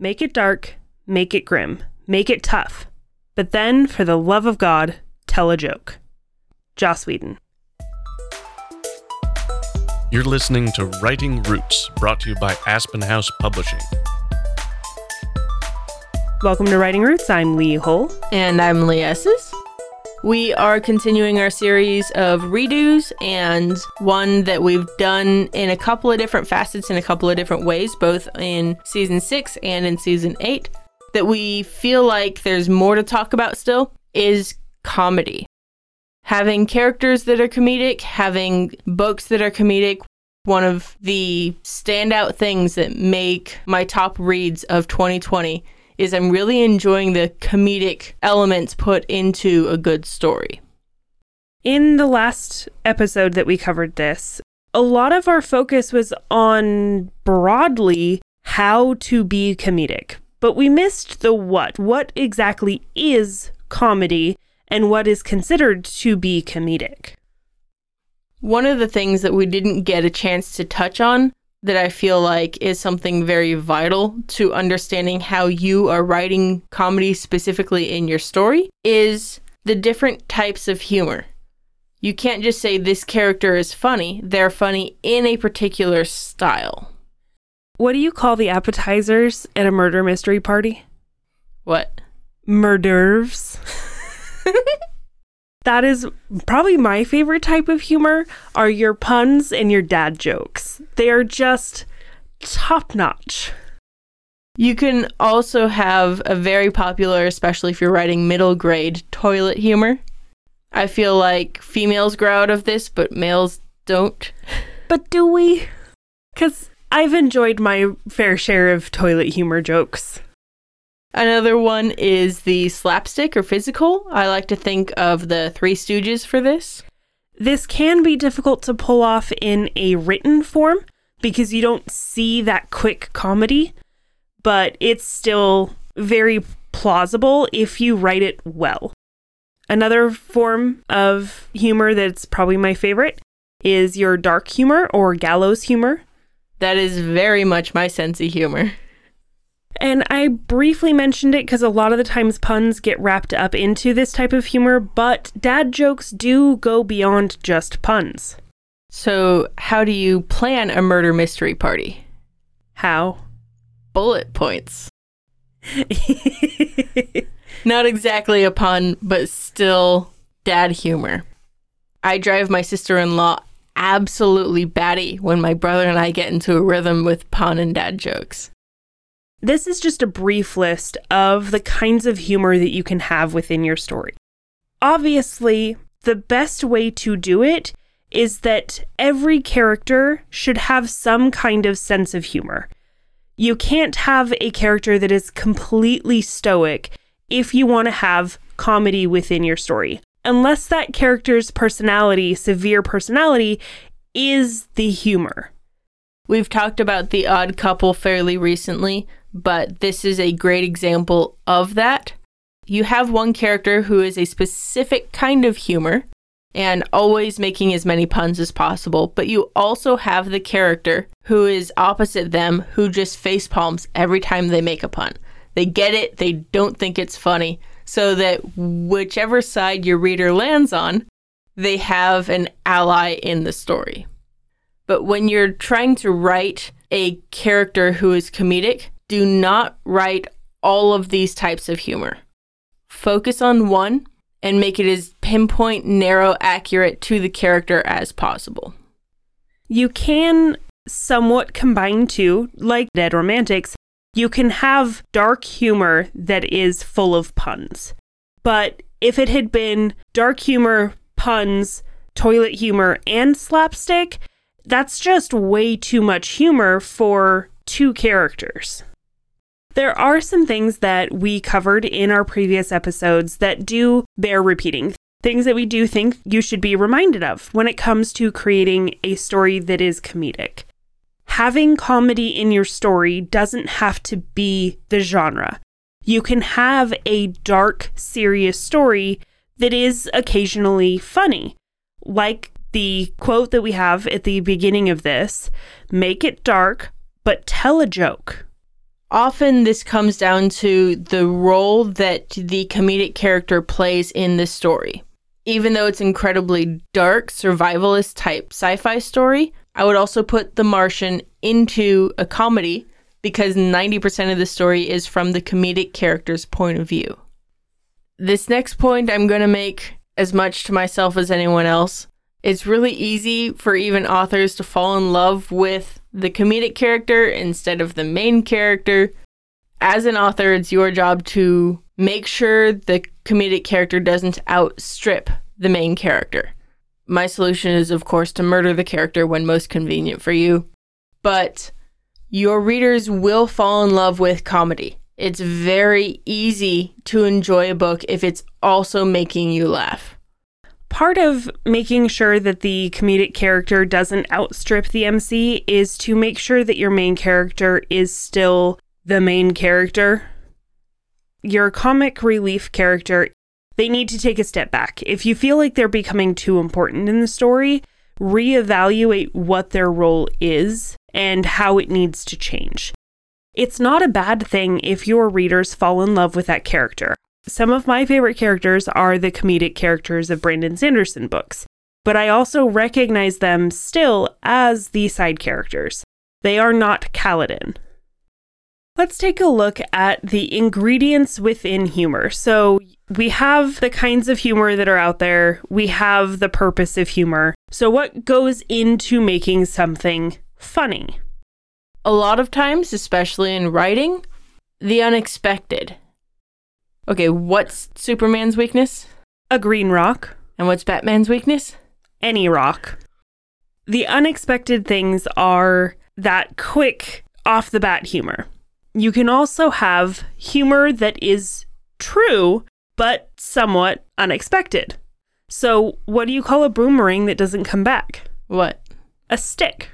Make it dark, make it grim, make it tough. But then, for the love of God, tell a joke. Joss Whedon. You're listening to Writing Roots, brought to you by Aspen House Publishing. Welcome to Writing Roots. I'm Lee Hull. And I'm Lee Esses. We are continuing our series of redos and one that we've done in a couple of different facets in a couple of different ways, both in season six and in season eight, that we feel like there's more to talk about still is comedy. Having characters that are comedic, having books that are comedic, one of the standout things that make my top reads of 2020 is I'm really enjoying the comedic elements put into a good story. In the last episode that we covered this, a lot of our focus was on broadly how to be comedic, but we missed the what. What exactly is comedy and what is considered to be comedic? One of the things that we didn't get a chance to touch on that I feel like is something very vital to understanding how you are writing comedy specifically in your story is the different types of humor. You can't just say this character is funny, they're funny in a particular style. What do you call the appetizers at a murder mystery party? What? Murders. that is probably my favorite type of humor are your puns and your dad jokes. They are just top notch. You can also have a very popular, especially if you're writing middle grade, toilet humor. I feel like females grow out of this, but males don't. But do we? Because I've enjoyed my fair share of toilet humor jokes. Another one is the slapstick or physical. I like to think of the Three Stooges for this. This can be difficult to pull off in a written form because you don't see that quick comedy, but it's still very plausible if you write it well. Another form of humor that's probably my favorite is your dark humor or gallows humor. That is very much my sense of humor. And I briefly mentioned it because a lot of the times puns get wrapped up into this type of humor, but dad jokes do go beyond just puns. So, how do you plan a murder mystery party? How? Bullet points. Not exactly a pun, but still dad humor. I drive my sister in law absolutely batty when my brother and I get into a rhythm with pun and dad jokes. This is just a brief list of the kinds of humor that you can have within your story. Obviously, the best way to do it is that every character should have some kind of sense of humor. You can't have a character that is completely stoic if you want to have comedy within your story, unless that character's personality, severe personality, is the humor. We've talked about the odd couple fairly recently, but this is a great example of that. You have one character who is a specific kind of humor and always making as many puns as possible, but you also have the character who is opposite them who just face palms every time they make a pun. They get it, they don't think it's funny, so that whichever side your reader lands on, they have an ally in the story. But when you're trying to write a character who is comedic, do not write all of these types of humor. Focus on one and make it as pinpoint, narrow, accurate to the character as possible. You can somewhat combine two, like Dead Romantics. You can have dark humor that is full of puns. But if it had been dark humor, puns, toilet humor, and slapstick, that's just way too much humor for two characters. There are some things that we covered in our previous episodes that do bear repeating. Things that we do think you should be reminded of when it comes to creating a story that is comedic. Having comedy in your story doesn't have to be the genre. You can have a dark, serious story that is occasionally funny, like the quote that we have at the beginning of this make it dark, but tell a joke. Often this comes down to the role that the comedic character plays in the story. Even though it's incredibly dark, survivalist type sci fi story, I would also put The Martian into a comedy because 90% of the story is from the comedic character's point of view. This next point I'm going to make as much to myself as anyone else. It's really easy for even authors to fall in love with the comedic character instead of the main character. As an author, it's your job to make sure the comedic character doesn't outstrip the main character. My solution is, of course, to murder the character when most convenient for you. But your readers will fall in love with comedy. It's very easy to enjoy a book if it's also making you laugh. Part of making sure that the comedic character doesn't outstrip the MC is to make sure that your main character is still the main character. Your comic relief character, they need to take a step back. If you feel like they're becoming too important in the story, reevaluate what their role is and how it needs to change. It's not a bad thing if your readers fall in love with that character. Some of my favorite characters are the comedic characters of Brandon Sanderson books, but I also recognize them still as the side characters. They are not Kaladin. Let's take a look at the ingredients within humor. So, we have the kinds of humor that are out there, we have the purpose of humor. So, what goes into making something funny? A lot of times, especially in writing, the unexpected. Okay, what's Superman's weakness? A green rock. And what's Batman's weakness? Any rock. The unexpected things are that quick, off the bat humor. You can also have humor that is true, but somewhat unexpected. So, what do you call a boomerang that doesn't come back? What? A stick.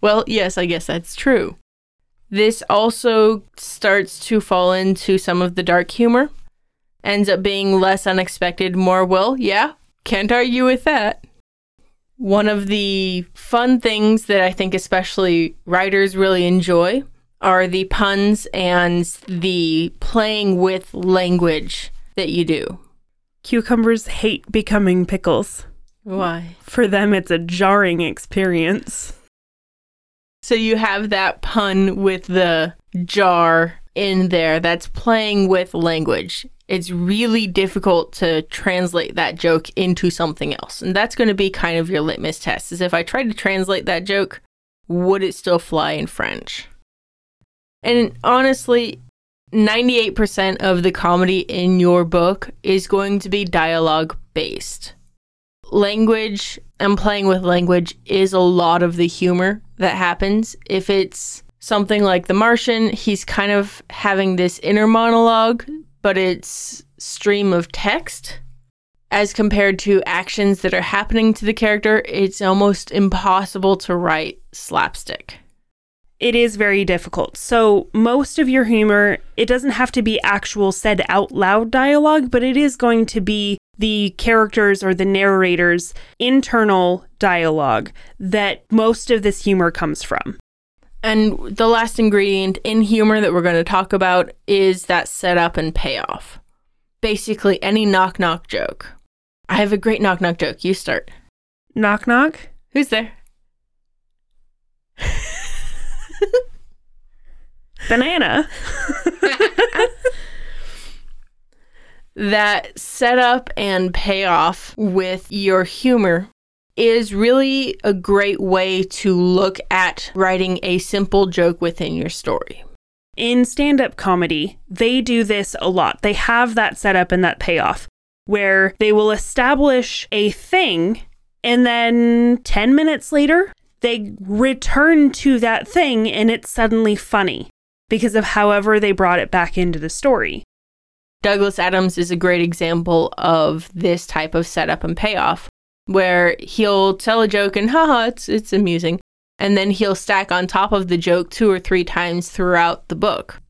Well, yes, I guess that's true. This also starts to fall into some of the dark humor. Ends up being less unexpected, more will. Yeah, can't argue with that. One of the fun things that I think especially writers really enjoy are the puns and the playing with language that you do. Cucumbers hate becoming pickles. Why? For them, it's a jarring experience. So you have that pun with the jar in there that's playing with language. It's really difficult to translate that joke into something else. And that's going to be kind of your litmus test is if I tried to translate that joke, would it still fly in French? And honestly, 98% of the comedy in your book is going to be dialogue based. Language and playing with language is a lot of the humor that happens. If it's something like The Martian, he's kind of having this inner monologue, but it's stream of text. As compared to actions that are happening to the character, it's almost impossible to write slapstick it is very difficult. So, most of your humor, it doesn't have to be actual said out loud dialogue, but it is going to be the characters or the narrator's internal dialogue that most of this humor comes from. And the last ingredient in humor that we're going to talk about is that setup and payoff. Basically, any knock knock joke. I have a great knock knock joke. You start. Knock knock? Who's there? Banana. that setup and payoff with your humor is really a great way to look at writing a simple joke within your story. In stand up comedy, they do this a lot. They have that setup and that payoff where they will establish a thing and then 10 minutes later, they return to that thing and it's suddenly funny because of however they brought it back into the story. Douglas Adams is a great example of this type of setup and payoff, where he'll tell a joke and haha, it's it's amusing, and then he'll stack on top of the joke two or three times throughout the book.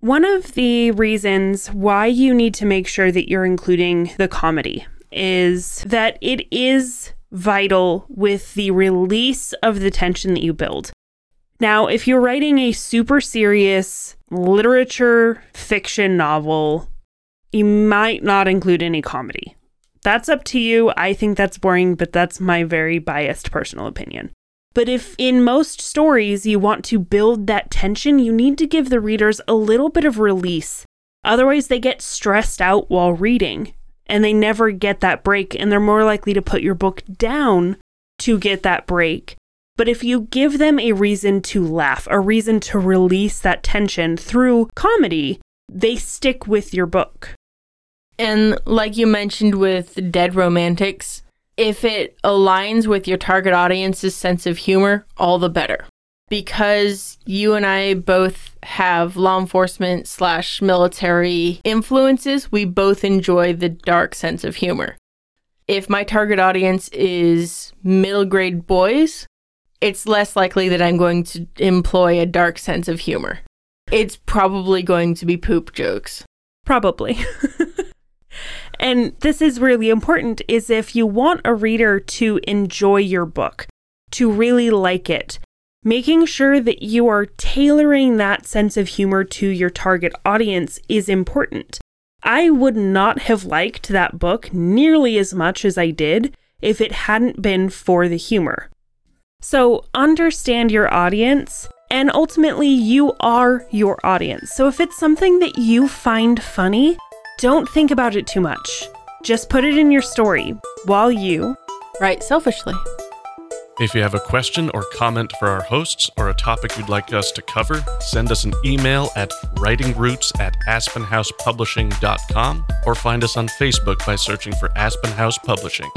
One of the reasons why you need to make sure that you're including the comedy is that it is vital with the release of the tension that you build. Now, if you're writing a super serious literature fiction novel, you might not include any comedy. That's up to you. I think that's boring, but that's my very biased personal opinion. But if in most stories you want to build that tension, you need to give the readers a little bit of release. Otherwise, they get stressed out while reading and they never get that break, and they're more likely to put your book down to get that break. But if you give them a reason to laugh, a reason to release that tension through comedy, they stick with your book. And like you mentioned with Dead Romantics, if it aligns with your target audience's sense of humor, all the better. Because you and I both have law enforcement slash military influences, we both enjoy the dark sense of humor. If my target audience is middle grade boys, it's less likely that I'm going to employ a dark sense of humor. It's probably going to be poop jokes. Probably. and this is really important is if you want a reader to enjoy your book, to really like it, making sure that you are tailoring that sense of humor to your target audience is important. I would not have liked that book nearly as much as I did if it hadn't been for the humor. So, understand your audience, and ultimately, you are your audience. So, if it's something that you find funny, don't think about it too much. Just put it in your story while you write selfishly. If you have a question or comment for our hosts or a topic you'd like us to cover, send us an email at writingroots at aspenhousepublishing.com or find us on Facebook by searching for Aspen House Publishing.